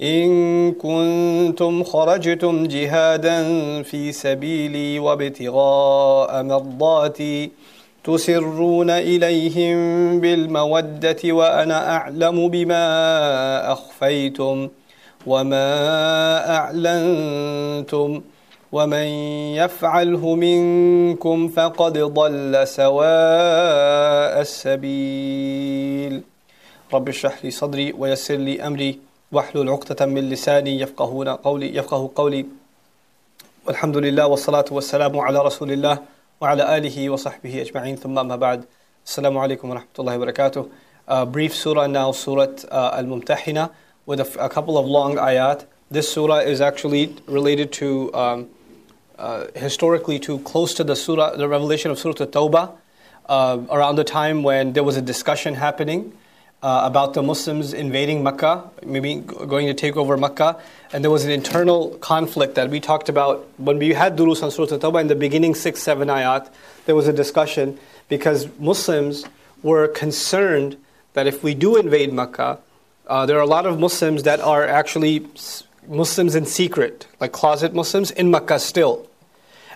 إن كنتم خرجتم جهادا في سبيلي وابتغاء مرضاتي تسرون إليهم بالمودة وأنا أعلم بما أخفيتم وما أعلنتم ومن يفعله منكم فقد ضل سواء السبيل. رب اشرح لي صدري ويسر لي أمري. واحلل عقدة من لساني يفقهون قولي يفقه قولي والحمد لله والصلاة والسلام على رسول الله وعلى آله وصحبه أجمعين ثم أما بعد السلام عليكم ورحمة الله وبركاته uh, Brief surah now, Surah uh, Al-Mumtahina with a, a, couple of long ayat. This surah is actually related to, um, uh, historically to close to the surah, the revelation of Surah At-Tawbah, uh, around the time when there was a discussion happening uh, about the Muslims invading Mecca, maybe going to take over Mecca, and there was an internal conflict that we talked about when we had Durus on Surah At-Tawbah in the beginning six, seven ayat. There was a discussion because Muslims were concerned that if we do invade Mecca, uh, there are a lot of Muslims that are actually Muslims in secret, like closet Muslims in Mecca still.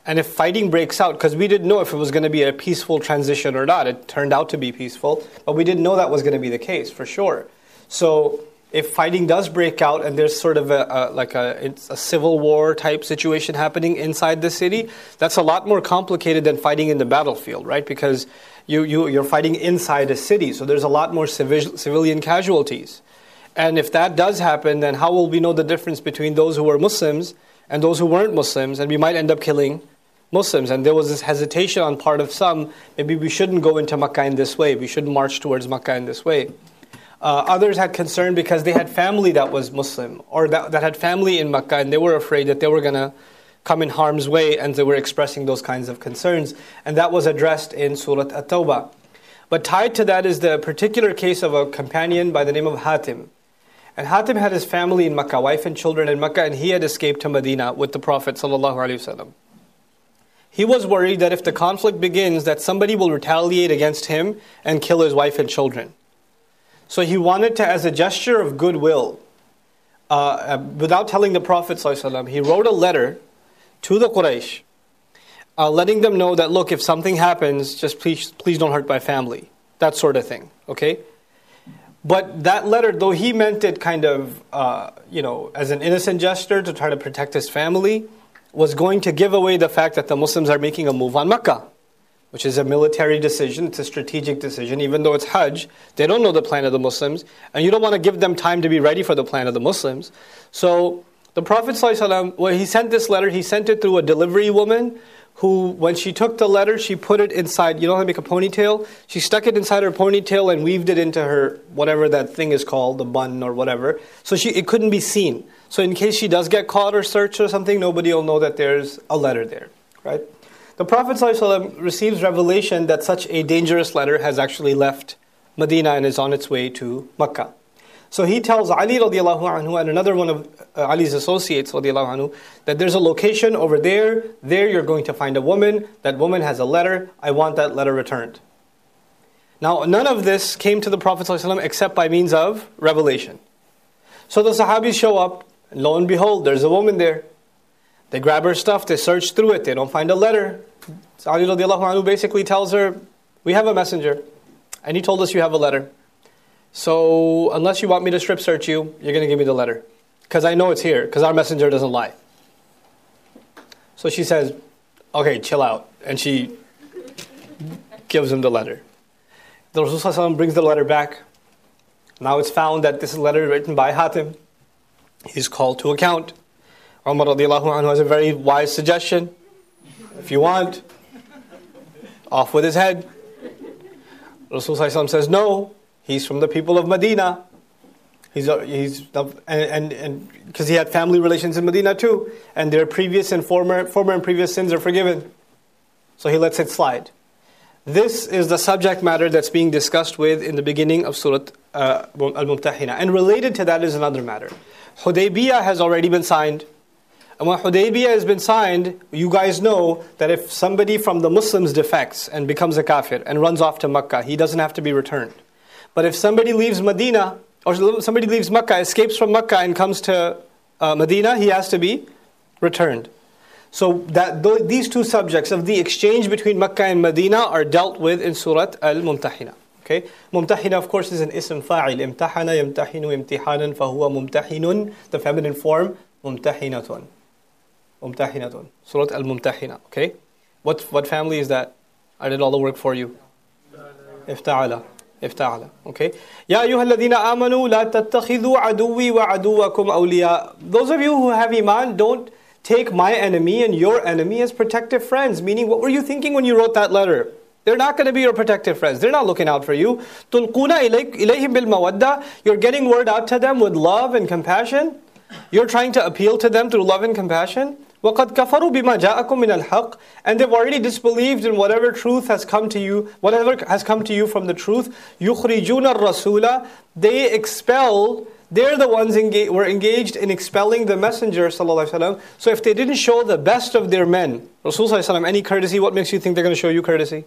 And if fighting breaks out, because we didn't know if it was going to be a peaceful transition or not, it turned out to be peaceful, but we didn't know that was going to be the case for sure. So if fighting does break out and there's sort of a, a like a, a, civil war type situation happening inside the city, that's a lot more complicated than fighting in the battlefield, right? Because you, you, you're fighting inside a city, so there's a lot more civil, civilian casualties. And if that does happen, then how will we know the difference between those who were Muslims and those who weren't Muslims? And we might end up killing Muslims. And there was this hesitation on part of some maybe we shouldn't go into Makkah in this way, we shouldn't march towards Makkah in this way. Uh, others had concern because they had family that was Muslim or that, that had family in Makkah and they were afraid that they were going to come in harm's way and they were expressing those kinds of concerns. And that was addressed in Surah At Tawbah. But tied to that is the particular case of a companion by the name of Hatib. And Hatib had his family in Makkah, wife and children in Makkah, and he had escaped to Medina with the Prophet. ﷺ. He was worried that if the conflict begins, that somebody will retaliate against him and kill his wife and children. So he wanted to, as a gesture of goodwill, uh, uh without telling the Prophet, ﷺ, he wrote a letter to the Quraysh, uh, letting them know that, look, if something happens, just please, please don't hurt my family. That sort of thing, okay? But that letter, though he meant it kind of, uh, you know, as an innocent gesture to try to protect his family, was going to give away the fact that the Muslims are making a move on Mecca, which is a military decision, it's a strategic decision, even though it's Hajj. They don't know the plan of the Muslims, and you don't want to give them time to be ready for the plan of the Muslims. So the Prophet, ﷺ, when he sent this letter, he sent it through a delivery woman who, when she took the letter, she put it inside, you know how to make a ponytail? She stuck it inside her ponytail and weaved it into her, whatever that thing is called, the bun or whatever. So she, it couldn't be seen. So in case she does get caught or searched or something, nobody will know that there's a letter there, right? The Prophet receives revelation that such a dangerous letter has actually left Medina and is on its way to Mecca. So he tells Ali anhu and another one of uh, Ali's associates anhu that there's a location over there. There you're going to find a woman. That woman has a letter. I want that letter returned. Now, none of this came to the Prophet ﷺ except by means of revelation. So the Sahabis show up, and lo and behold, there's a woman there. They grab her stuff, they search through it, they don't find a letter. So Ali anhu basically tells her, We have a messenger, and he told us you have a letter. So unless you want me to strip search you, you're going to give me the letter. Because I know it's here, because our messenger doesn't lie. So she says, Okay, chill out. And she gives him the letter. The Rasul brings the letter back. Now it's found that this letter written by Hatib. He's called to account. Umar anhu has a very wise suggestion. If you want, off with his head. Rasul says, No, he's from the people of Medina. He's, he's and and because he had family relations in Medina too, and their previous and former former and previous sins are forgiven, so he lets it slide. This is the subject matter that's being discussed with in the beginning of Surah uh, Al-Mumtahina, and related to that is another matter. Hudaybiyah has already been signed, and when Hudaybiyah has been signed, you guys know that if somebody from the Muslims defects and becomes a kafir and runs off to Mecca, he doesn't have to be returned. But if somebody leaves Medina or somebody leaves Makkah, escapes from Makkah, and comes to uh, Medina, he has to be returned. So that th- these two subjects of the exchange between Makkah and Medina are dealt with in Surah Al-Mumtahina. Okay, Mumtahina of course is an ism fa'il. Imtahana yamtahinu imtihanan fahuwa mumtahinun. The feminine form mumtahinatun. Mumtahinatun. Surah Al-Mumtahina. Okay, what what family is that? I did all the work for you. Ifta'ala افتعل okay يا أيها الذين آمنوا لا تتخذوا عدوي وعدوكم أولياء those of you who have iman don't take my enemy and your enemy as protective friends meaning what were you thinking when you wrote that letter they're not going to be your protective friends. They're not looking out for you. تُلْقُونَ إِلَيْهِمْ بِالْمَوَدَّةِ You're getting word out to them with love and compassion. You're trying to appeal to them through love and compassion. وَقَدْ كَفَرُوا بِمَا جَاءَكُم مِّنَ الْحَقِّ And they've already disbelieved in whatever truth has come to you, whatever has come to you from the truth. يُخْرِجُونَ الرَّسُولَ They expel, they're the ones engaged, were engaged in expelling the Messenger ﷺ. So if they didn't show the best of their men, Rasul ﷺ, any courtesy, what makes you think they're going to show you courtesy?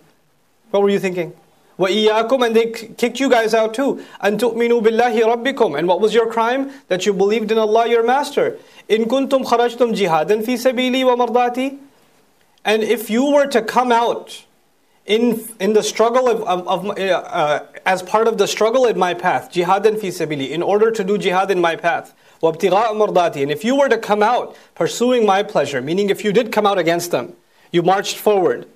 What were you thinking? وَإِيَّاكُمْ And they kicked you guys out too. أَن تُؤْمِنُوا بِاللَّهِ رَبِّكُمْ And what was your crime? That you believed in Allah your Master. إِن كُنْتُمْ خَرَجْتُمْ جِهَادًا فِي سَبِيلِي وَمَرْضَاتِي And if you were to come out in, in the struggle of, of, of uh, as part of the struggle in my path, jihadan fi sabili, in order to do jihad in my path, وابتغاء مرضاتي, and if you were to come out pursuing my pleasure, meaning if you did come out against them, you marched forward,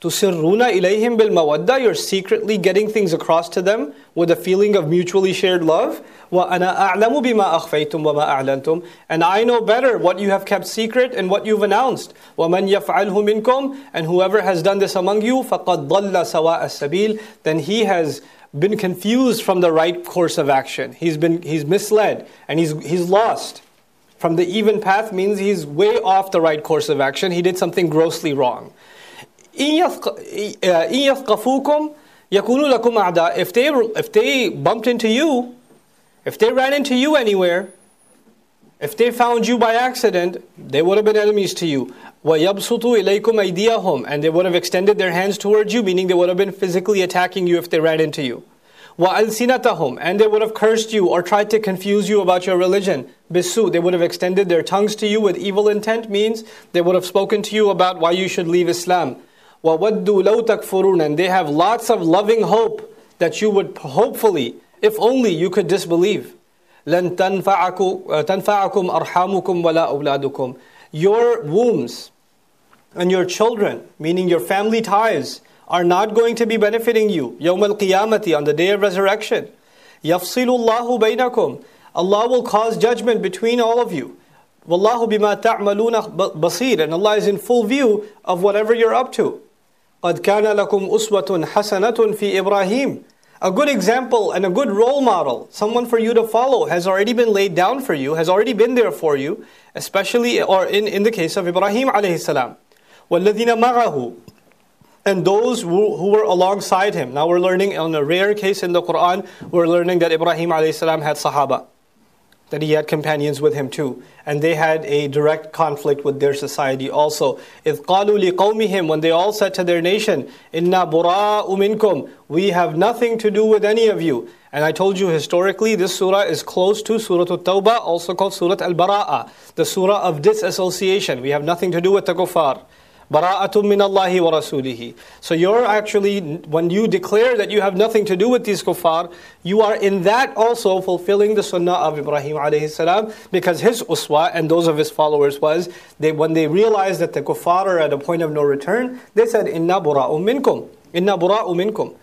Tusirruna ilayhim bil mawadda, you're secretly getting things across to them with a feeling of mutually shared love. Wa ana a'lamu bima akhfaytum wa ma a'lantum. And I know better what you have kept secret and what you've announced. Wa man yaf'alhu minkum, and whoever has done this among you, faqad dhalla sawa as-sabil, then he has been confused from the right course of action. He's been he's misled and he's he's lost. From the even path means he's way off the right course of action. He did something grossly wrong. If they, if they bumped into you, if they ran into you anywhere, if they found you by accident, they would have been enemies to you. وَيَبْسُطُوا إِلَيْكُمْ أَيْدِيَهُمْ And they would have extended their hands towards you, meaning they would have been physically attacking you if they ran into you. وَأَلْسِنَتَهُمْ And they would have cursed you or tried to confuse you about your religion. Bisu, they would have extended their tongues to you with evil intent, means they would have spoken to you about why you should leave Islam. وَوَدُّوا لَوْ تَكْفُرُونَ And they have lots of loving hope that you would hopefully, if only you could disbelieve. لَن تَنفَعَكُمْ أَرْحَامُكُمْ وَلَا أَوْلَادُكُمْ Your wombs and your children, meaning your family ties, are not going to be benefiting you. يوم القيامة on the day of resurrection. يَفْصِلُ اللَّهُ بَيْنَكُمْ Allah will cause judgment between all of you. وَاللَّهُ بِمَا تَعْمَلُونَ بَصِيرٌ And Allah is in full view of whatever you're up to. قد كان لكم أسوة حسنة في إبراهيم a good example and a good role model, someone for you to follow, has already been laid down for you, has already been there for you, especially or in, in the case of Ibrahim alayhi salam. وَالَّذِينَ مَعَهُ And those who, who were alongside him. Now we're learning on a rare case in the Quran, we're learning that Ibrahim alayhi salam had sahaba that he had companions with him too. And they had a direct conflict with their society also. إِذْ قَالُوا لِقَوْمِهِمْ When they all said to their nation, إِنَّا بُرَاءُ مِنْكُمْ We have nothing to do with any of you. And I told you historically, this surah is close to Surah At-Tawbah, also called Surah Al-Bara'ah, the surah of disassociation. We have nothing to do with the kuffar. Bara'atum min Allahi wa rasulihi. So you're actually, when you declare that you have nothing to do with these kuffar, you are in that also fulfilling the sunnah of Ibrahim alayhi salam, because his uswa and those of his followers was, they, when they realized that the kuffar are at a point of no return, they said, Inna bura'u minkum. Inna bura'u minkum.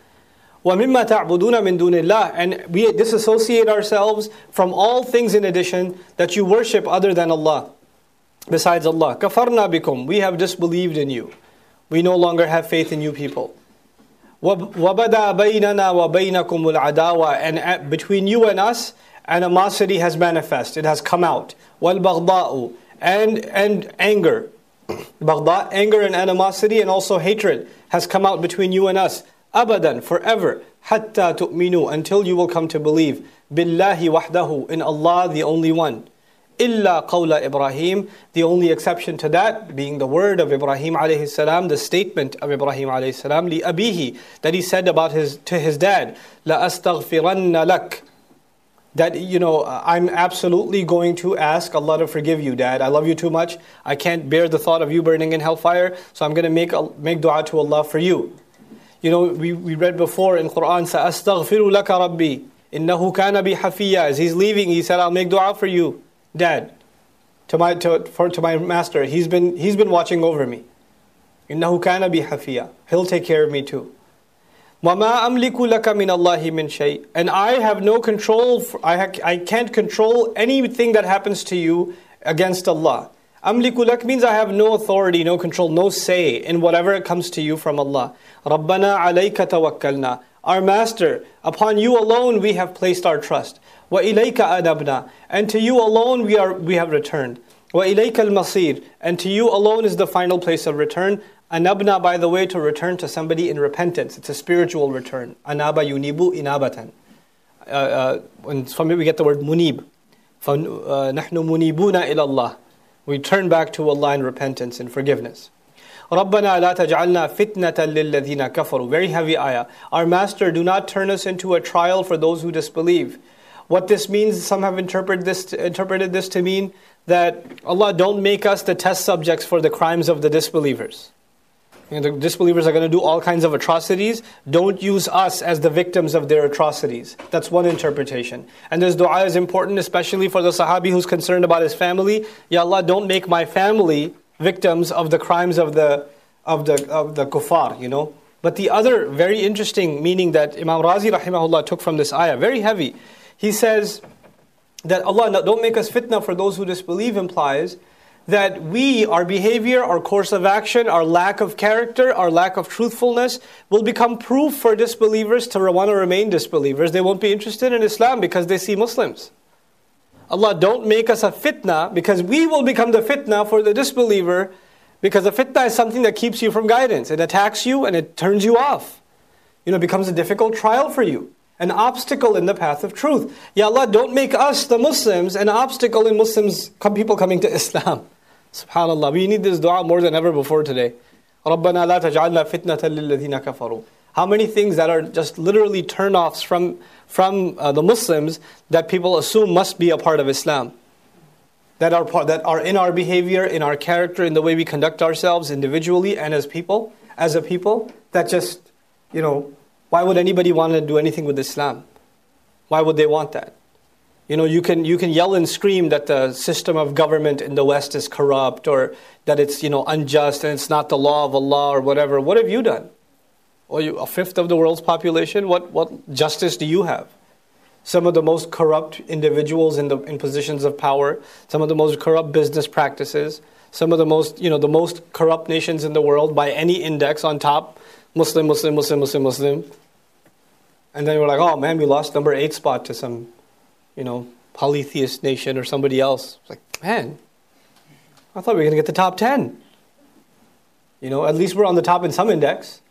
وَمِمَّا تَعْبُدُونَ مِن دُونِ اللَّهِ And we disassociate ourselves from all things in addition that you worship other than Allah besides Allah. Kafarna bikum, we have disbelieved in you. We no longer have faith in you people. وَبَدَا wa وَبَيْنَكُمُ adawa. And uh, between you and us, animosity has manifest. It has come out. وَالْبَغْضَاءُ And, and anger. Baghda, anger and animosity and also hatred has come out between you and us. Abadan, forever. Hatta tu'minu, until you will come to believe. Billahi wahdahu, in Allah the only one illa qawla Ibrahim. The only exception to that being the word of Ibrahim alayhi salam, the statement of Ibrahim alayhi salam, li abihi, that he said about his to his dad, la astaghfiranna lak. That you know, I'm absolutely going to ask Allah to forgive you, Dad. I love you too much. I can't bear the thought of you burning in hellfire, so I'm going to make make du'a to Allah for you. You know, we, we read before in Quran, sa astaghfiru laka rabbi. Innahu kana bi hafiya. As he's leaving, he said, I'll make dua for you Dad, to my, to, for, to my master, he's been, he's been watching over me. إِنَّهُ كَانَ بِي حَفِيًّا He'll take care of me too. وَمَا أَمْلِكُ لَكَ مِنَ اللَّهِ مِنْ شَيْءٍ And I have no control, for, I, ha, I can't control anything that happens to you against Allah. أَمْلِكُ لَكَ means I have no authority, no control, no say in whatever comes to you from Allah. رَبَّنَا عَلَيْكَ تَوَكَّلْنَا our Master, upon you alone we have placed our trust. Wa ilayka anabna, and to you alone we, are, we have returned. Wa ilayka al-masir, and to you alone is the final place of return. Anabna, by the way, to return to somebody in repentance. It's a spiritual return. Anaba yunibu inabatan. Uh, uh, and from it we get the word munib. From مُنِيبُونَ ilallah, We turn back to Allah in repentance and forgiveness. رَبَّنَا لَا تَجْعَلْنَا فِتْنَةً لِلَّذِينَ كَفَرُوا Very heavy ayah. Our Master, do not turn us into a trial for those who disbelieve. What this means, some have interpreted this, to, interpreted this to mean that Allah don't make us the test subjects for the crimes of the disbelievers. You know, the disbelievers are going to do all kinds of atrocities. Don't use us as the victims of their atrocities. That's one interpretation. And this dua is important, especially for the Sahabi who's concerned about his family. Ya Allah, don't make my family victims of the crimes of the of the of the kuffar, you know. But the other very interesting meaning that Imam Razi rahimahullah took from this ayah, very heavy, he says that Allah don't make us fitna for those who disbelieve implies that we, our behavior, our course of action, our lack of character, our lack of truthfulness will become proof for disbelievers to want to remain disbelievers. They won't be interested in Islam because they see Muslims. Allah, don't make us a fitna because we will become the fitna for the disbeliever because the fitna is something that keeps you from guidance. It attacks you and it turns you off. You know, it becomes a difficult trial for you an obstacle in the path of truth. Ya Allah, don't make us, the Muslims, an obstacle in Muslims, people coming to Islam. Subhanallah, we need this dua more than ever before today. رَبَّنَا لَا تَجْعَلْنَا فِتْنَةً لِلَّذِينَ كَفَرُوا how many things that are just literally turn-offs from, from uh, the Muslims that people assume must be a part of Islam. That are, part, that are in our behavior, in our character, in the way we conduct ourselves individually and as people, as a people, that just, you know, why would anybody want to do anything with Islam? Why would they want that? You know, you can, you can yell and scream that the system of government in the West is corrupt or that it's, you know, unjust and it's not the law of Allah or whatever. What have you done? Or you, a fifth of the world's population? What, what justice do you have? Some of the most corrupt individuals in, the, in positions of power, some of the most corrupt business practices, some of the most, you know, the most corrupt nations in the world by any index on top, Muslim, Muslim, Muslim, Muslim, Muslim. And then we're like, oh man, we lost number eight spot to some, you know, polytheist nation or somebody else. It's like, man, I thought we were going to get the top 10. You know, at least we're on the top in some index.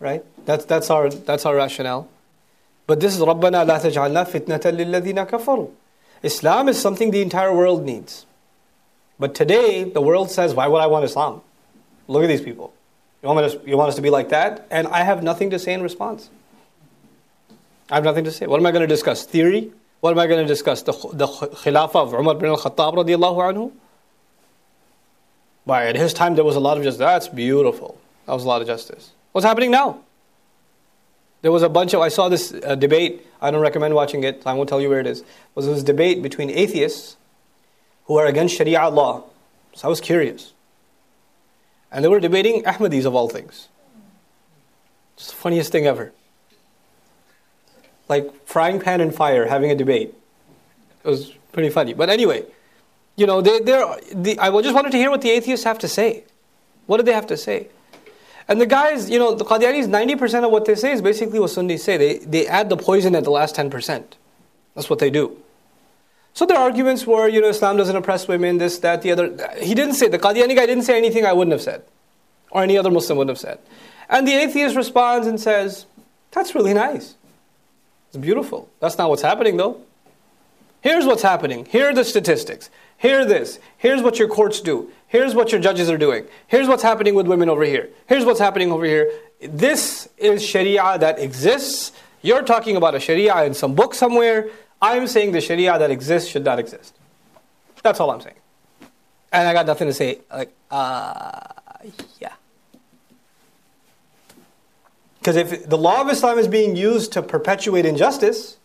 Right? That's, that's, our, that's our rationale. But this is رَبَّنَا لَا تَجْعَلْنَا فِتْنَةً لِلَّذِينَ كَفَرُوا Islam is something the entire world needs. But today, the world says, why would I want Islam? Look at these people. You want, to, you want us to be like that? And I have nothing to say in response. I have nothing to say. What am I going to discuss? Theory? What am I going to discuss? The, the Khilafah of Umar bin al-Khattab radiallahu anhu? By at his time there was a lot of justice. That's beautiful. That was a lot of justice. What's happening now? There was a bunch of, I saw this uh, debate, I don't recommend watching it, I won't tell you where it is. Was this debate between atheists who are against Sharia law. So I was curious. And they were debating Ahmadis of all things. It's the funniest thing ever like frying pan and fire having a debate. It was pretty funny. But anyway, you know, they, they're, the, I just wanted to hear what the atheists have to say. What do they have to say? And the guys, you know, the Qadianis, 90% of what they say is basically what Sunnis say. They, they add the poison at the last 10%. That's what they do. So their arguments were, you know, Islam doesn't oppress women, this, that, the other. He didn't say, the Qadiani guy didn't say anything I wouldn't have said, or any other Muslim wouldn't have said. And the atheist responds and says, That's really nice. It's beautiful. That's not what's happening, though. Here's what's happening. Here are the statistics. Here this. Here's what your courts do. Here's what your judges are doing. Here's what's happening with women over here. Here's what's happening over here. This is Sharia that exists. You're talking about a Sharia in some book somewhere. I'm saying the Sharia that exists should not exist. That's all I'm saying. And I got nothing to say. Like, uh, yeah. Because if the law of Islam is being used to perpetuate injustice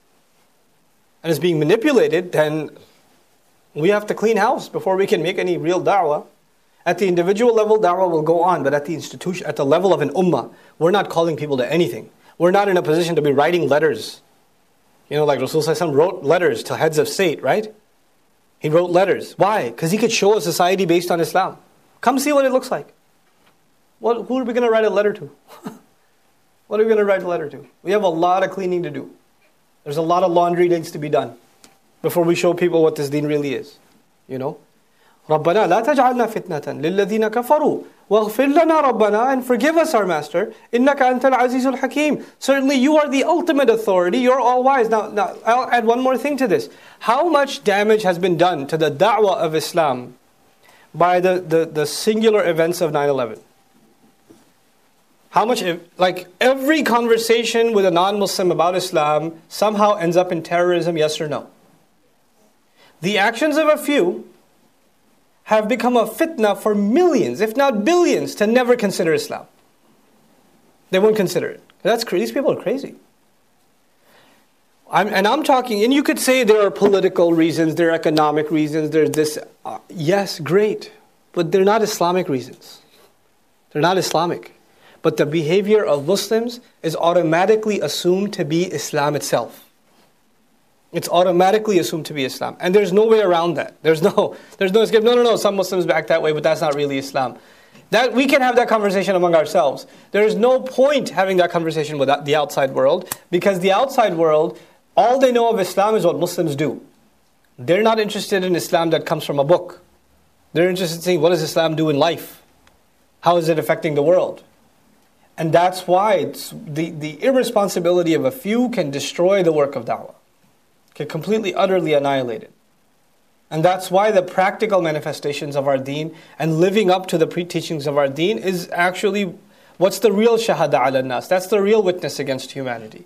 and is being manipulated, then we have to clean house before we can make any real da'wah. At the individual level, da'wah will go on, but at the institution, at the level of an ummah, we're not calling people to anything. We're not in a position to be writing letters. You know, like Rasulullah wrote letters to heads of state, right? He wrote letters. Why? Because he could show a society based on Islam. Come see what it looks like. What, who are we going to write a letter to? what are we going to write a letter to? We have a lot of cleaning to do. There's a lot of laundry needs to be done before we show people what this deen really is. You know? ربنا لا تجعلنا فتنة للذين كفروا واغفر لنا ربنا and forgive us our master إنك أنت العزيز الحكيم certainly you are the ultimate authority you're all wise now, now I'll add one more thing to this how much damage has been done to the da'wah of Islam by the, the, the singular events of 9-11 how much like every conversation with a non-muslim about islam somehow ends up in terrorism yes or no The actions of a few have become a fitna for millions, if not billions, to never consider Islam. They won't consider it. That's these people are crazy. I'm, and I'm talking, and you could say there are political reasons, there are economic reasons, there's this. Uh, yes, great, but they're not Islamic reasons. They're not Islamic. But the behavior of Muslims is automatically assumed to be Islam itself. It's automatically assumed to be Islam. And there's no way around that. There's no, there's no escape. No, no, no, some Muslims act that way, but that's not really Islam. That, we can have that conversation among ourselves. There is no point having that conversation with the outside world because the outside world, all they know of Islam is what Muslims do. They're not interested in Islam that comes from a book. They're interested in seeing what does Islam do in life? How is it affecting the world? And that's why the, the irresponsibility of a few can destroy the work of da'wah get completely, utterly annihilated. And that's why the practical manifestations of our deen and living up to the pre teachings of our deen is actually what's the real shahada ala nas. That's the real witness against humanity.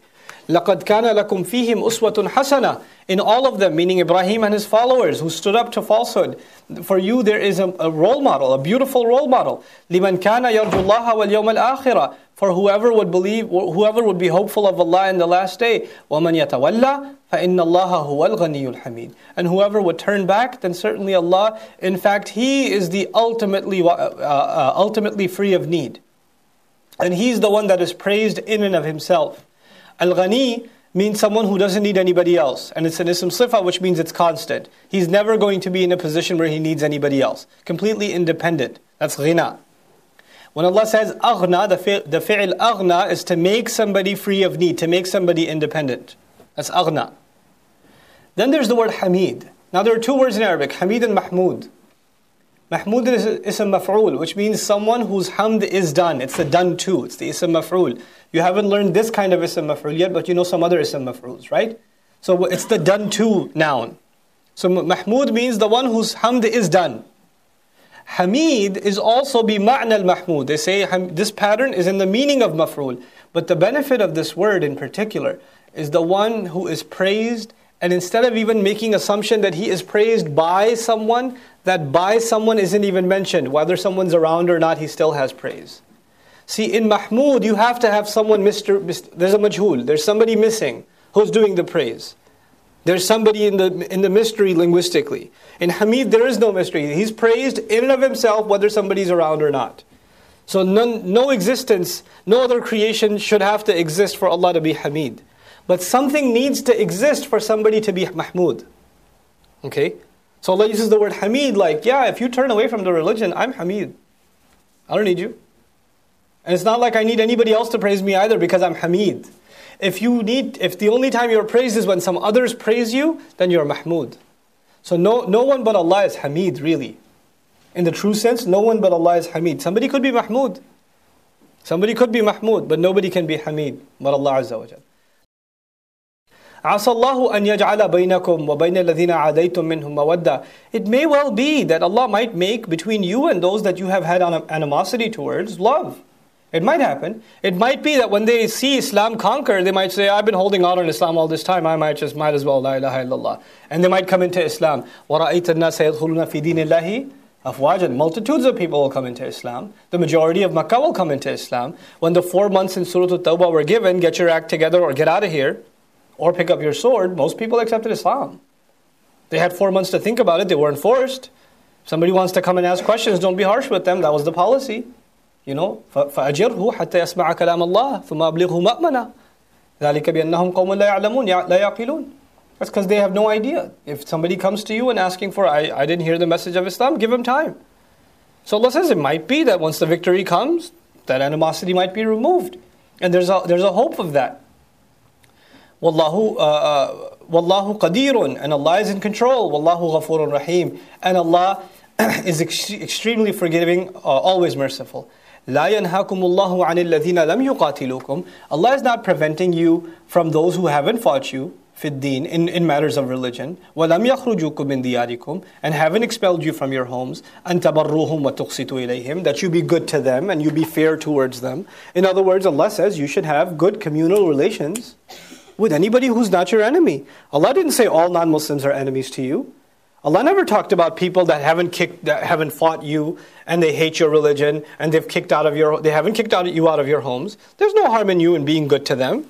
لَقَدْ كَانَ لَكُمْ فِيهِمْ أُسْوَةٌ حَسَنَةٌ In all of them, meaning Ibrahim and his followers who stood up to falsehood, for you there is a, a role model, a beautiful role model. لِمَنْ كَانَ يَرْجُ اللَّهَ وَالْيَوْمَ الْآخِرَةِ For whoever would believe, whoever would be hopeful of Allah in the last day. وَمَنْ يَتَوَلَّى فَإِنَّ اللَّهَ هُوَ الْغَنِيُّ الْحَمِيدُ And whoever would turn back, then certainly Allah, in fact, He is the ultimately, uh, uh, ultimately free of need. And He's the one that is praised in and of Himself. Al-Ghani means someone who doesn't need anybody else. And it's an ism sifa, which means it's constant. He's never going to be in a position where he needs anybody else. Completely independent. That's ghina. When Allah says aghna, the, the fi'l aghna is to make somebody free of need, to make somebody independent. That's aghna. Then there's the word hamid. Now there are two words in Arabic, hamid and mahmud. Mahmud is ism maf'ul, which means someone whose hamd is done. It's the done to. It's the ism maf'ul. You haven't learned this kind of ism maf'ul yet, but you know some other ism maf'uls, right? So it's the done to noun. So Mahmud means the one whose hamd is done. Hamid is also bi ma'na al-mahmud. They say this pattern is in the meaning of maf'ul. But the benefit of this word in particular is the one who is praised and instead of even making assumption that he is praised by someone, that by someone isn't even mentioned. Whether someone's around or not, he still has praise. See, in Mahmud, you have to have someone, Mr. There's a majhul, there's somebody missing who's doing the praise. There's somebody in the, in the mystery linguistically. In Hamid, there is no mystery. He's praised in and of himself, whether somebody's around or not. So, none, no existence, no other creation should have to exist for Allah to be Hamid. But something needs to exist for somebody to be Mahmud. Okay? So Allah uses the word Hamid like, yeah, if you turn away from the religion, I'm Hamid. I don't need you. And it's not like I need anybody else to praise me either because I'm Hamid. If you need, if the only time you're praised is when some others praise you, then you're Mahmud. So no, no one but Allah is Hamid, really. In the true sense, no one but Allah is Hamid. Somebody could be Mahmud. Somebody could be Mahmud, but nobody can be Hamid but Allah Azza wa Jal. عسى الله أن يجعل بينكم وبين الذين عاديتم منهم مودة It may well be that Allah might make between you and those that you have had animosity towards love. It might happen. It might be that when they see Islam conquer, they might say, I've been holding out on Islam all this time, I might just might as well la ilaha illallah. And they might come into Islam. وَرَأَيْتَ النَّاسَ يَدْخُلُونَ فِي دِينِ اللَّهِ Afwajan, multitudes of people will come into Islam. The majority of Makkah will come into Islam. When the four months in Surah Al-Tawbah were given, get your act together or get out of here, or pick up your sword, most people accepted Islam. They had four months to think about it, they weren't forced. If somebody wants to come and ask questions, don't be harsh with them, that was the policy. You know, فأجره حتى يسمع كلام الله ثم أبلغه مأمنا ذلك بأنهم قوم لا يعلمون لا يعقلون that's because they have no idea. If somebody comes to you and asking for, I, I didn't hear the message of Islam, give them time. So Allah says it might be that once the victory comes, that animosity might be removed. And there's a, there's a hope of that. Wallahu, uh, uh, Wallahu qadirun, and Allah is in control. Wallahu ghafurun rahim. And Allah is ex- extremely forgiving, uh, always merciful. لا ينهاكم الله عن الذين لم يقاتلوكم. Allah is not preventing you from those who haven't fought you. في الدين in, in matters of religion ولم يخرجوكم من دياركم and haven't expelled you from your homes أن تبروهم وتقسطوا إليهم that you be good to them and you be fair towards them in other words Allah says you should have good communal relations with anybody who's not your enemy Allah didn't say all non-Muslims are enemies to you Allah never talked about people that haven't kicked, that haven't fought you, and they hate your religion, and they've kicked out of your, they haven't kicked out you out of your homes. There's no harm in you in being good to them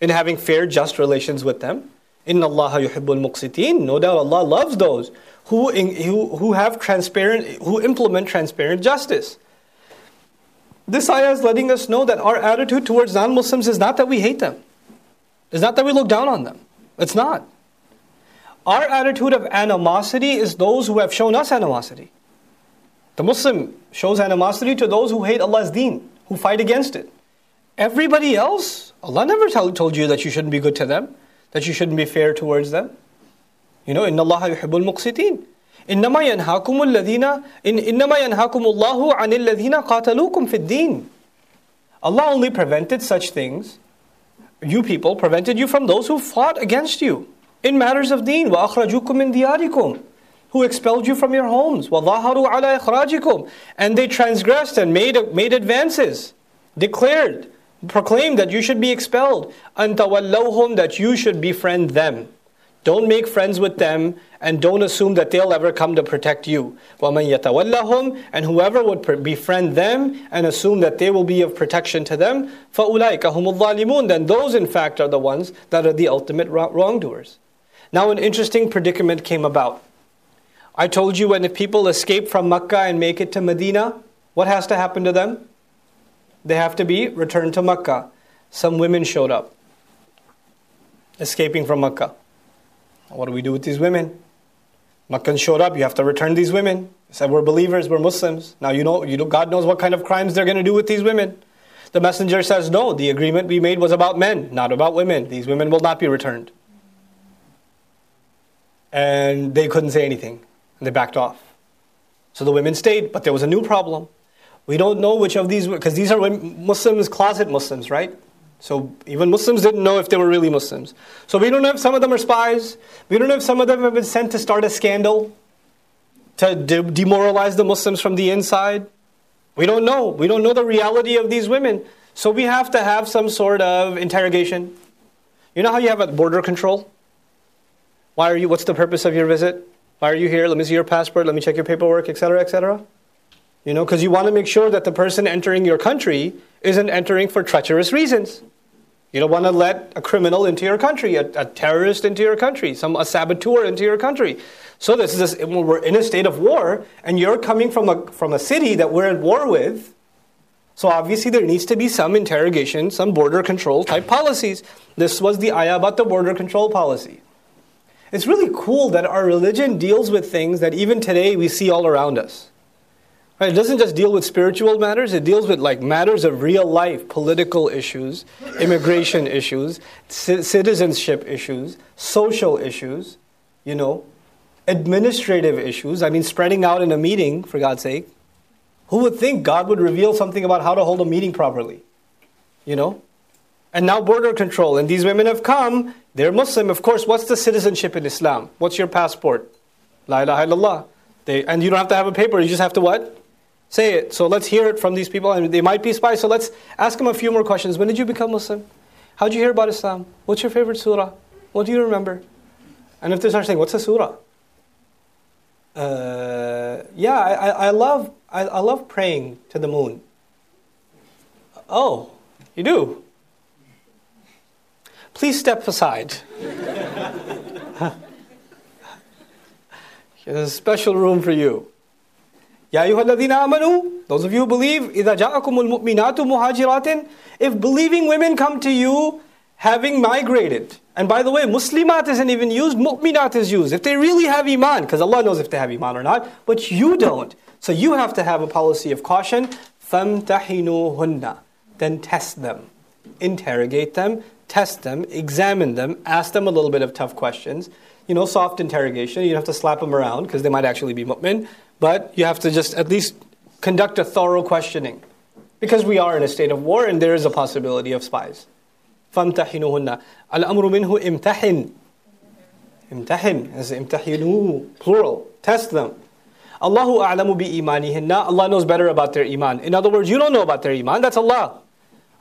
in having fair, just relations with them. Inna Allah yuhibbul muqsitin. No doubt Allah loves those who, who, who have transparent, who implement transparent justice. This ayah is letting us know that our attitude towards non-Muslims is not that we hate them. It's not that we look down on them. It's not. Our attitude of animosity is those who have shown us animosity. The Muslim shows animosity to those who hate Allah's deen, who fight against it. Everybody else, Allah never told you that you shouldn't be good to them, that you shouldn't be fair towards them. You know, إن الله يحب المقسطين. إنما ينهاكم الذين إن إنما ينهاكم الله عن الذين قاتلوكم في الدين. Allah only prevented such things. You people prevented you from those who fought against you in matters of deen. وأخرجوكم من دياركم who expelled you from your homes. وظاهروا على إخراجكم and they transgressed and made made advances, declared proclaim that you should be expelled. أَن that you should befriend them. Don't make friends with them and don't assume that they'll ever come to protect you. وَمَن يَتَوَلَّهُمْ And whoever would befriend them and assume that they will be of protection to them, فَأُولَٰئِكَ هُمُ الظَّالِمُونَ Then those in fact are the ones that are the ultimate wrongdoers. Now an interesting predicament came about. I told you when if people escape from Mecca and make it to Medina, what has to happen to them? they have to be returned to Mecca. Some women showed up, escaping from Mecca. What do we do with these women? Meccans showed up, you have to return these women. They said, We're believers, we're Muslims. Now, you know, you know, God knows what kind of crimes they're going to do with these women. The messenger says, No, the agreement we made was about men, not about women. These women will not be returned. And they couldn't say anything, and they backed off. So the women stayed, but there was a new problem. We don't know which of these, because these are Muslims, closet Muslims, right? So even Muslims didn't know if they were really Muslims. So we don't know if some of them are spies. We don't know if some of them have been sent to start a scandal, to de- demoralize the Muslims from the inside. We don't know. We don't know the reality of these women. So we have to have some sort of interrogation. You know how you have a border control? Why are you? What's the purpose of your visit? Why are you here? Let me see your passport. Let me check your paperwork, etc., etc. You know, because you want to make sure that the person entering your country isn't entering for treacherous reasons. You don't want to let a criminal into your country, a, a terrorist into your country, some a saboteur into your country. So this is we're in a state of war, and you're coming from a from a city that we're at war with. So obviously there needs to be some interrogation, some border control type policies. This was the ayah about the border control policy. It's really cool that our religion deals with things that even today we see all around us. Right? It doesn't just deal with spiritual matters, it deals with like matters of real life, political issues, immigration issues, c- citizenship issues, social issues, you know, administrative issues. I mean, spreading out in a meeting, for God's sake. Who would think God would reveal something about how to hold a meeting properly? You know? And now border control. And these women have come. They're Muslim. Of course, what's the citizenship in Islam? What's your passport? La ilaha illallah. They, and you don't have to have a paper. You just have to what? Say it. So let's hear it from these people. And they might be spies. So let's ask them a few more questions. When did you become Muslim? How did you hear about Islam? What's your favorite surah? What do you remember? And if they start saying, what's a surah? Uh, yeah, I, I love I, I love praying to the moon. Oh, you do? Please step aside. There's a special room for you. Ya ayyuhalladhina amanu, those of you who believe, إِذَا جَاءَكُمُ الْمُؤْمِنَاتُ مُهَاجِرَاتٍ If believing women come to you having migrated, and by the way, Muslimat isn't even used, Mu'minat is used. If they really have Iman, because Allah knows if they have Iman or not, but you don't. So you have to have a policy of caution. فَامْتَحِنُوهُنَّ Then test them. Interrogate them, test them, examine them, ask them a little bit of tough questions. You know, soft interrogation. You don't have to slap them around because they might actually be mu'min. But you have to just at least conduct a thorough questioning. Because we are in a state of war and there is a possibility of spies. فَامْتَحِنُهُنَّ الْأَمْرُ مِنْهُ imtahin. Imtahin, as imtahinu, plural. Test them. Allahu a'lamu bi imanihinna. Allah knows better about their iman. In other words, you don't know about their iman, that's Allah.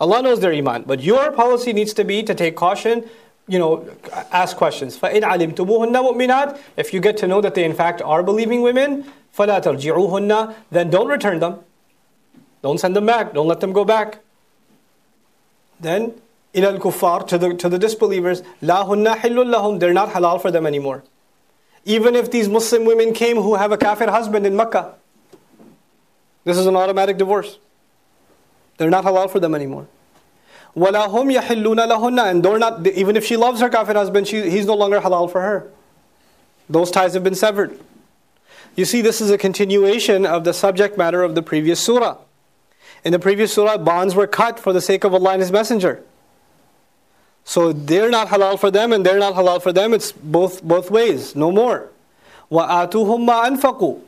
Allah knows their iman. But your policy needs to be to take caution, you know, ask questions. فَإِنْ عَلِمْتُمُوهُنَّ مُؤْمِنَاتٍ If you get to know that they in fact are believing women, فَلَا تَرْجِعُوهُنَّ Then don't return them. Don't send them back. Don't let them go back. Then, إِلَى الْكُفَّارِ to the, to the disbelievers, لَا هُنَّ حِلٌّ لَهُمْ They're not halal for them anymore. Even if these Muslim women came who have a kafir husband in Mecca, this is an automatic divorce. They're not halal for them anymore. وَلَا هُمْ يَحِلُّونَ لَهُنَّ And they're not, even if she loves her kafir husband, she, he's no longer halal for her. Those ties have been severed. You see, this is a continuation of the subject matter of the previous surah. In the previous surah, bonds were cut for the sake of Allah and His Messenger. So they're not halal for them and they're not halal for them. It's both, both ways, no more. وَآتُوهُمْ مَا أَنفَقُوا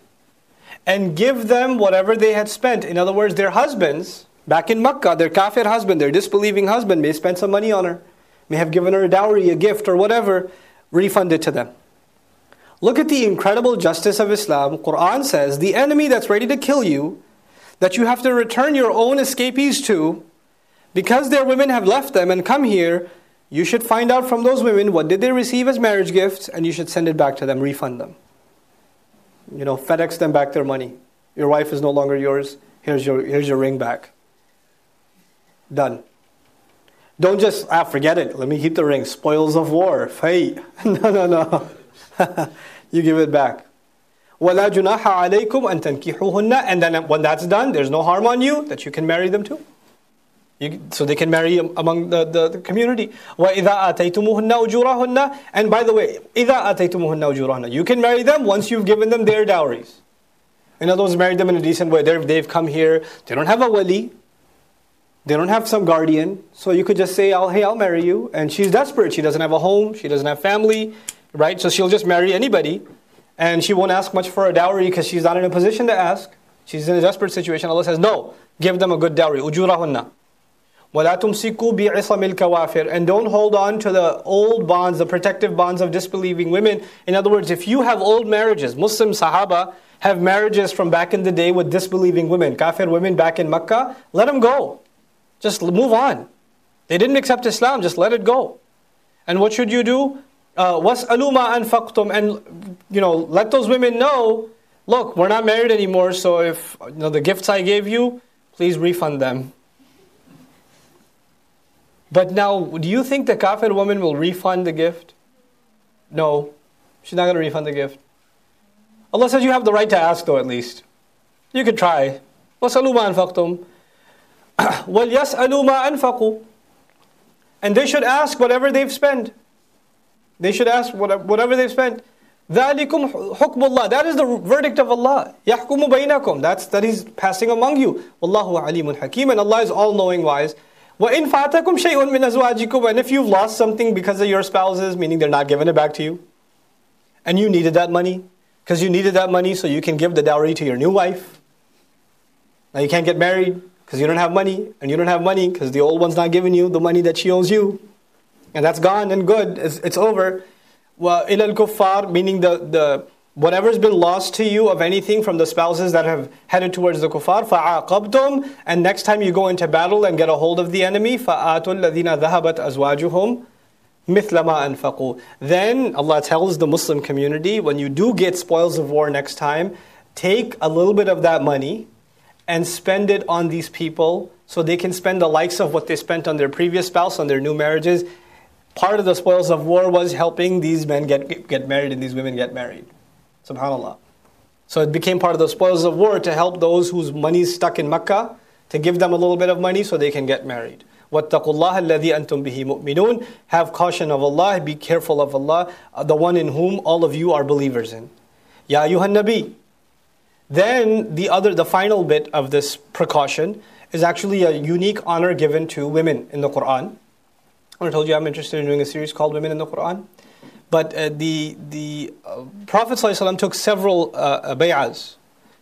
And give them whatever they had spent. In other words, their husbands, back in Makkah, their kafir husband, their disbelieving husband may spend some money on her, may have given her a dowry, a gift, or whatever, refund it to them. Look at the incredible justice of Islam. Quran says, the enemy that's ready to kill you, that you have to return your own escapees to, because their women have left them and come here, you should find out from those women what did they receive as marriage gifts and you should send it back to them, refund them. You know, FedEx them back their money. Your wife is no longer yours. Here's your, here's your ring back. Done. Don't just, ah, forget it. Let me keep the ring. Spoils of war. Fate. no, no, no. you give it back. وَلَا جُنَاحَ عَلَيْكُمْ أَن تَنْكِحُوهُنَّ And then when that's done, there's no harm on you that you can marry them too. You, so they can marry among the, the, the community. وَإِذَا آتَيْتُمُهُنَّ أُجُورَهُنَّ And by the way, إِذَا آتَيْتُمُهُنَّ أُجُورَهُنَّ You can marry them once you've given them their dowries. In other words, marry them in a decent way. they they've come here, they don't have a wali, they don't have some guardian, so you could just say, oh, hey, I'll marry you. And she's desperate. She doesn't have a home, she doesn't have family, right? So she'll just marry anybody. And she won't ask much for a dowry because she's not in a position to ask. She's in a desperate situation. Allah says, no, give them a good dowry. Ujurahunna. وَلَا تُمْسِكُوا بِعِصَمِ الْكَوَافِرِ And don't hold on to the old bonds, the protective bonds of disbelieving women. In other words, if you have old marriages, Muslim Sahaba have marriages from back in the day with disbelieving women, kafir women back in Mecca, let them go. Just move on. They didn't accept Islam, just let it go. And what should you do? وَاسْأَلُوا مَا أَنفَقْتُمْ And, you know, let those women know, look, we're not married anymore, so if you know, the gifts I gave you, please refund them. But now, do you think the kafir woman will refund the gift? No, she's not going to refund the gift. Allah says you have the right to ask, though, at least. You could try. وَاسْأَلُوا مَا أَنفَقْتُمْ وَلْيَسْأَلُوا مَا أَنفَقُوا And they should ask whatever they've spent. They should ask whatever they've spent. ذَلِكُمْ حُكْمُ اللَّهِ That is the verdict of Allah. يَحْكُمُ بَيْنَكُمْ That's that He's passing among you. وَاللَّهُ عَلِيمٌ حَكِيمٌ And Allah is all-knowing wise. وَإِن فَاتَكُمْ شَيْءٌ مِّنْ أَزْوَاجِكُمْ And if you've lost something because of your spouses, meaning they're not giving it back to you, and you needed that money, because you needed that money so you can give the dowry to your new wife. Now you can't get married because you don't have money, and you don't have money because the old one's not giving you the money that she owes you. And that's gone and good, it's, it's over. Well, ilal kuffar, meaning the, the whatever's been lost to you of anything from the spouses that have headed towards the kuffar, فَعَاقَبْتُمْ And next time you go into battle and get a hold of the enemy, فَآتُوا الَّذِينَ ذَهَبَتْ أَزْوَاجُهُمْ مِثْلَ مَا أَنفَقُوا Then Allah tells the Muslim community, when you do get spoils of war next time, take a little bit of that money and spend it on these people so they can spend the likes of what they spent on their previous spouse, on their new marriages. Part of the spoils of war was helping these men get, get married and these women get married. Subhanallah. So it became part of the spoils of war to help those whose money is stuck in Mecca, to give them a little bit of money so they can get married. وَاتَّقُوا اللَّهَ الَّذِي أَنْتُمْ بِهِ مُؤْمِنُونَ Have caution of Allah, be careful of Allah, uh, the one in whom all of you are believers in. Ya ayyuhan nabi. Then the other, the final bit of this precaution is actually a unique honor given to women in the Quran. I told you I'm interested in doing a series called Women in the Quran. But uh, the, the uh, Prophet ﷺ took several uh, uh, bay'ahs.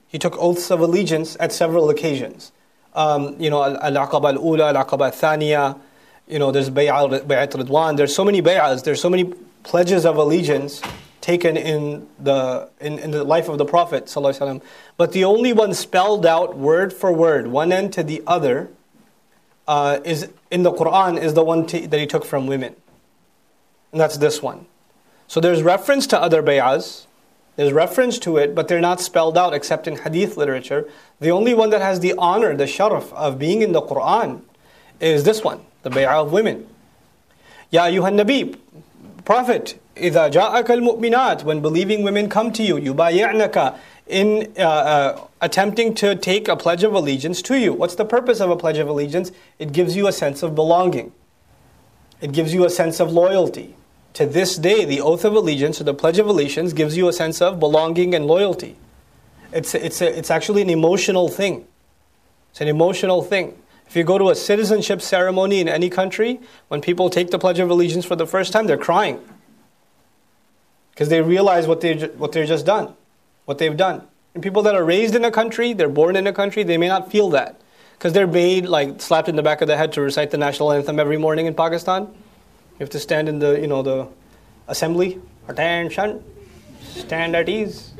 He took oaths of allegiance at several occasions. Um, you know, Al-Aqaba al-Ula, Al-Aqaba al-Thaniya, you know, there's bay'at Ridwan. There's so many bay'ahs, there's so many pledges of allegiance taken in the, in, in the life of the Prophet ﷺ. But the only one spelled out word for word, one end to the other, uh, is in the Quran is the one that he took from women. And that's this one. So there's reference to other bay'ahs, there's reference to it, but they're not spelled out except in hadith literature. The only one that has the honor, the sharaf of being in the Quran is this one, the bay'ah of women. Ya ayyuhan nabi, Prophet, إِذَا جَاءَكَ الْمُؤْمِنَاتِ When believing women come to you, يُبَايِعْنَكَ in uh, uh, attempting to take a pledge of allegiance to you. What's the purpose of a pledge of allegiance? It gives you a sense of belonging. It gives you a sense of loyalty to this day, the oath of allegiance or the pledge of allegiance gives you a sense of belonging and loyalty. It's, it's, a, it's actually an emotional thing. It's an emotional thing. If you go to a citizenship ceremony in any country, when people take the Pledge of Allegiance for the first time, they're crying. Because they realize what, they, what they've just done, what they've done. And people that are raised in a country, they're born in a country, they may not feel that. Because they're made, like, slapped in the back of the head to recite the national anthem every morning in Pakistan. You have to stand in the, you know, the assembly. Attention. Stand at ease.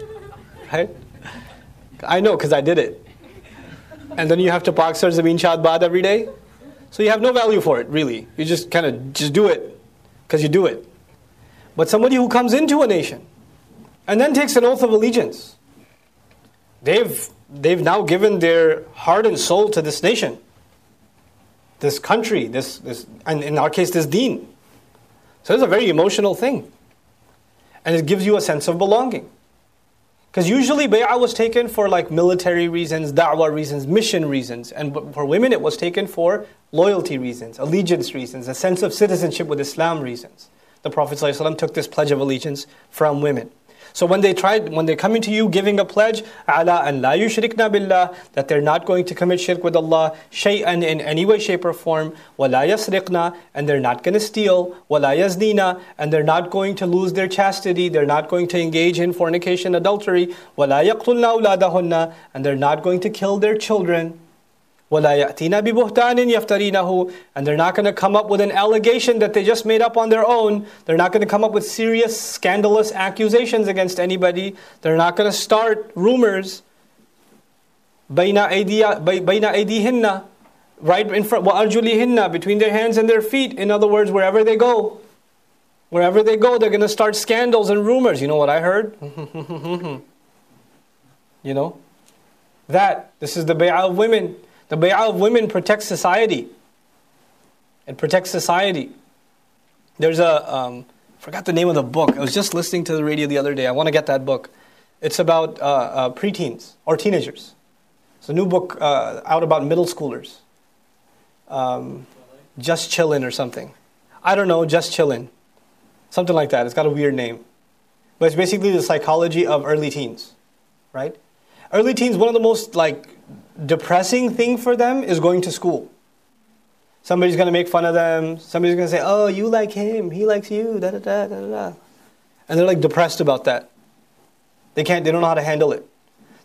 Right? I know because I did it. And then you have to Sir Zameen Shad Bad every day. So you have no value for it, really. You just kind of just do it because you do it. But somebody who comes into a nation and then takes an oath of allegiance, they've, they've now given their heart and soul to this nation, this country, this, this, and in our case, this deen. So it's a very emotional thing. And it gives you a sense of belonging. Because usually bay'ah was taken for like military reasons, da'wah reasons, mission reasons. And for women it was taken for loyalty reasons, allegiance reasons, a sense of citizenship with Islam reasons. The Prophet ﷺ took this pledge of allegiance from women. So when they tried, when they're coming to you giving a pledge, ala an la yushrikna billah, that they're not going to commit shirk with Allah, shay'an in any way, shape, or form, wala yasriqna, and they're not going to steal, wala yaznina, and they're not going to lose their chastity, they're not going to engage in fornication, adultery, wala yaqtulna awladahunna, and they're not going to kill their children. وَلَا يَأْتِينَ بِبُهْتَانٍ يَفْتَرِينَهُ And they're not going to come up with an allegation that they just made up on their own. They're not going to come up with serious, scandalous accusations against anybody. They're not going to start rumors. بَيْنَ أَيْدِيهِنَّ Right in front, وَأَرْجُلِهِنَّ Between their hands and their feet. In other words, wherever they go. Wherever they go, they're going to start scandals and rumors. You know what I heard? you know? That. This is the bay'ah of women. The bay'ah of women protects society. It protects society. There's a, um, forgot the name of the book. I was just listening to the radio the other day. I want to get that book. It's about uh, uh, preteens or teenagers. It's a new book uh, out about middle schoolers. Um, just chillin' or something. I don't know, just chillin'. Something like that. It's got a weird name. but it's basically the psychology of early teens, right? Early teens, one of the most like depressing thing for them is going to school. Somebody's gonna make fun of them. Somebody's gonna say, "Oh, you like him. He likes you." Da da da da da. And they're like depressed about that. They can't. They don't know how to handle it.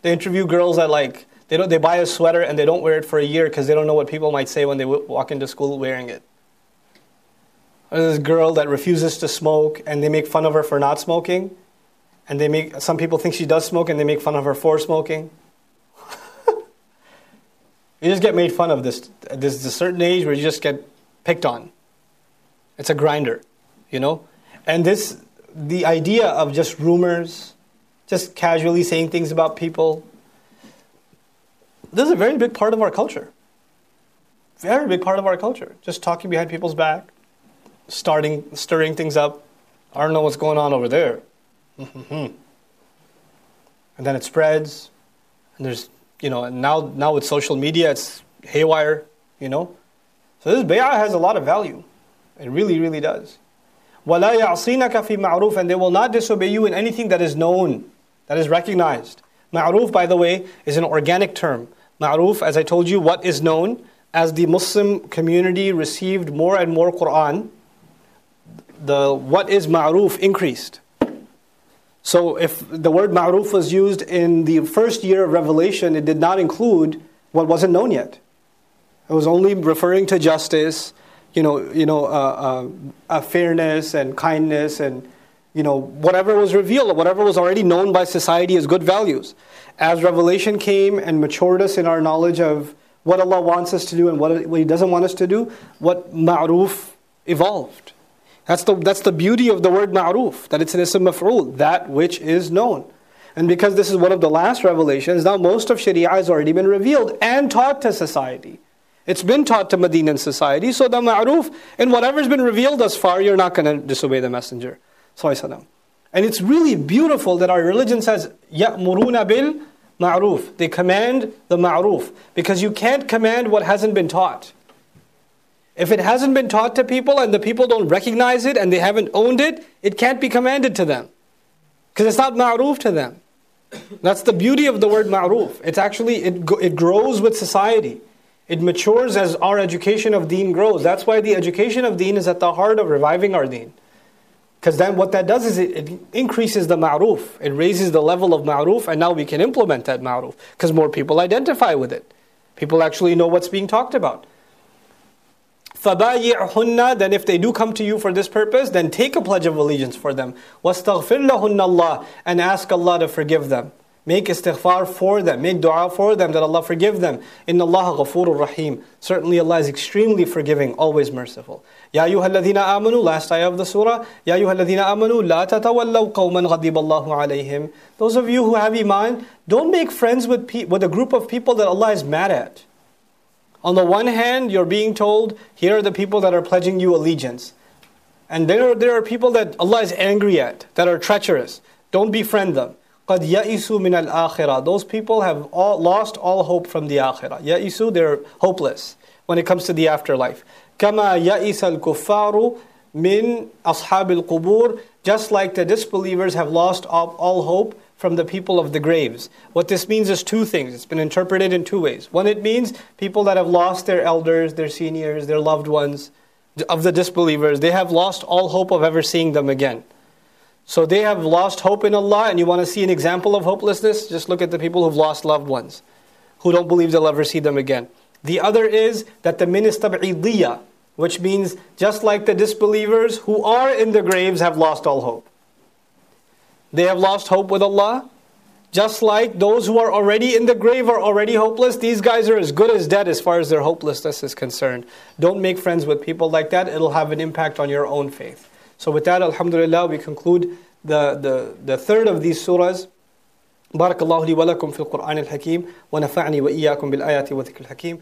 They interview girls that like they don't. They buy a sweater and they don't wear it for a year because they don't know what people might say when they w- walk into school wearing it. There's this girl that refuses to smoke and they make fun of her for not smoking, and they make some people think she does smoke and they make fun of her for smoking. You just get made fun of this. There's a certain age where you just get picked on. It's a grinder, you know? And this, the idea of just rumors, just casually saying things about people, this is a very big part of our culture. Very big part of our culture. Just talking behind people's back, starting, stirring things up. I don't know what's going on over there. and then it spreads, and there's you know, and now now with social media, it's haywire, you know. So this bay'ah has a lot of value. It really, really does. وَلَا يَعْصِينَكَ فِي مَعْرُوفٍ And they will not disobey you in anything that is known, that is recognized. Ma'ruf, by the way, is an organic term. Ma'ruf, as I told you, what is known. As the Muslim community received more and more Quran, the what is ma'ruf increased. So if the word ma'ruf was used in the first year of revelation, it did not include what wasn't known yet. It was only referring to justice, you know, you know, uh, uh, fairness and kindness and you know whatever was revealed, whatever was already known by society as good values. As revelation came and matured us in our knowledge of what Allah wants us to do and what, what He doesn't want us to do, what ma'ruf evolved. That's the, that's the beauty of the word ma'ruf, that it's an ism maf'ul, that which is known. And because this is one of the last revelations, now most of Sharia has already been revealed and taught to society. It's been taught to Medinan society, so the ma'ruf, and whatever's been revealed thus far, you're not going to disobey the Messenger. And it's really beautiful that our religion says, يَأْمُرُونَ bil ma'ruf. They command the ma'ruf. Because you can't command what hasn't been taught. If it hasn't been taught to people and the people don't recognize it and they haven't owned it, it can't be commanded to them. Because it's not ma'ruf to them. That's the beauty of the word ma'ruf. It's actually, it, it grows with society. It matures as our education of deen grows. That's why the education of deen is at the heart of reviving our deen. Because then what that does is it, it increases the ma'ruf. It raises the level of ma'ruf and now we can implement that ma'ruf. Because more people identify with it. People actually know what's being talked about. فَبَايِعْهُنَّ Then if they do come to you for this purpose, then take a pledge of allegiance for them. وَاسْتَغْفِرْ لَهُنَّ اللَّهِ And ask Allah to forgive them. Make istighfar for them. Make dua for them that Allah forgive them. Inna Allah ghafurur rahim. Certainly Allah is extremely forgiving, always merciful. Ya ayyuha alladhina amanu, last ayah of the surah. Ya ayyuha alladhina amanu, la tatawallaw qawman ghadib Allahu alayhim. Those of you who have iman, don't make friends with, pe- with a group of people that Allah is mad at. On the one hand, you're being told, here are the people that are pledging you allegiance. And there are, there are people that Allah is angry at, that are treacherous. Don't befriend them. قَدْ يَئِسُوا مِنَ الْآخِرَةِ Those people have all, lost all hope from the akhirah. يَئِسُوا, they're hopeless when it comes to the afterlife. كَمَا يَئِسَ الْكُفَّارُ مِنْ أَصْحَابِ الْقُبُورِ Just like the disbelievers have lost all hope from the people of the graves. What this means is two things. It's been interpreted in two ways. One, it means people that have lost their elders, their seniors, their loved ones, of the disbelievers, they have lost all hope of ever seeing them again. So they have lost hope in Allah, and you want to see an example of hopelessness? Just look at the people who've lost loved ones, who don't believe they'll ever see them again. The other is that the ministab'idiyah, which means just like the disbelievers who are in the graves have lost all hope. They have lost hope with Allah. Just like those who are already in the grave are already hopeless, these guys are as good as dead as far as their hopelessness is concerned. Don't make friends with people like that, it'll have an impact on your own faith. So, with that, Alhamdulillah, we conclude the, the, the third of these surahs. بارك الله لي ولكم في القرآن الحكيم ونفعني وإياكم بالآيات والذكر الحكيم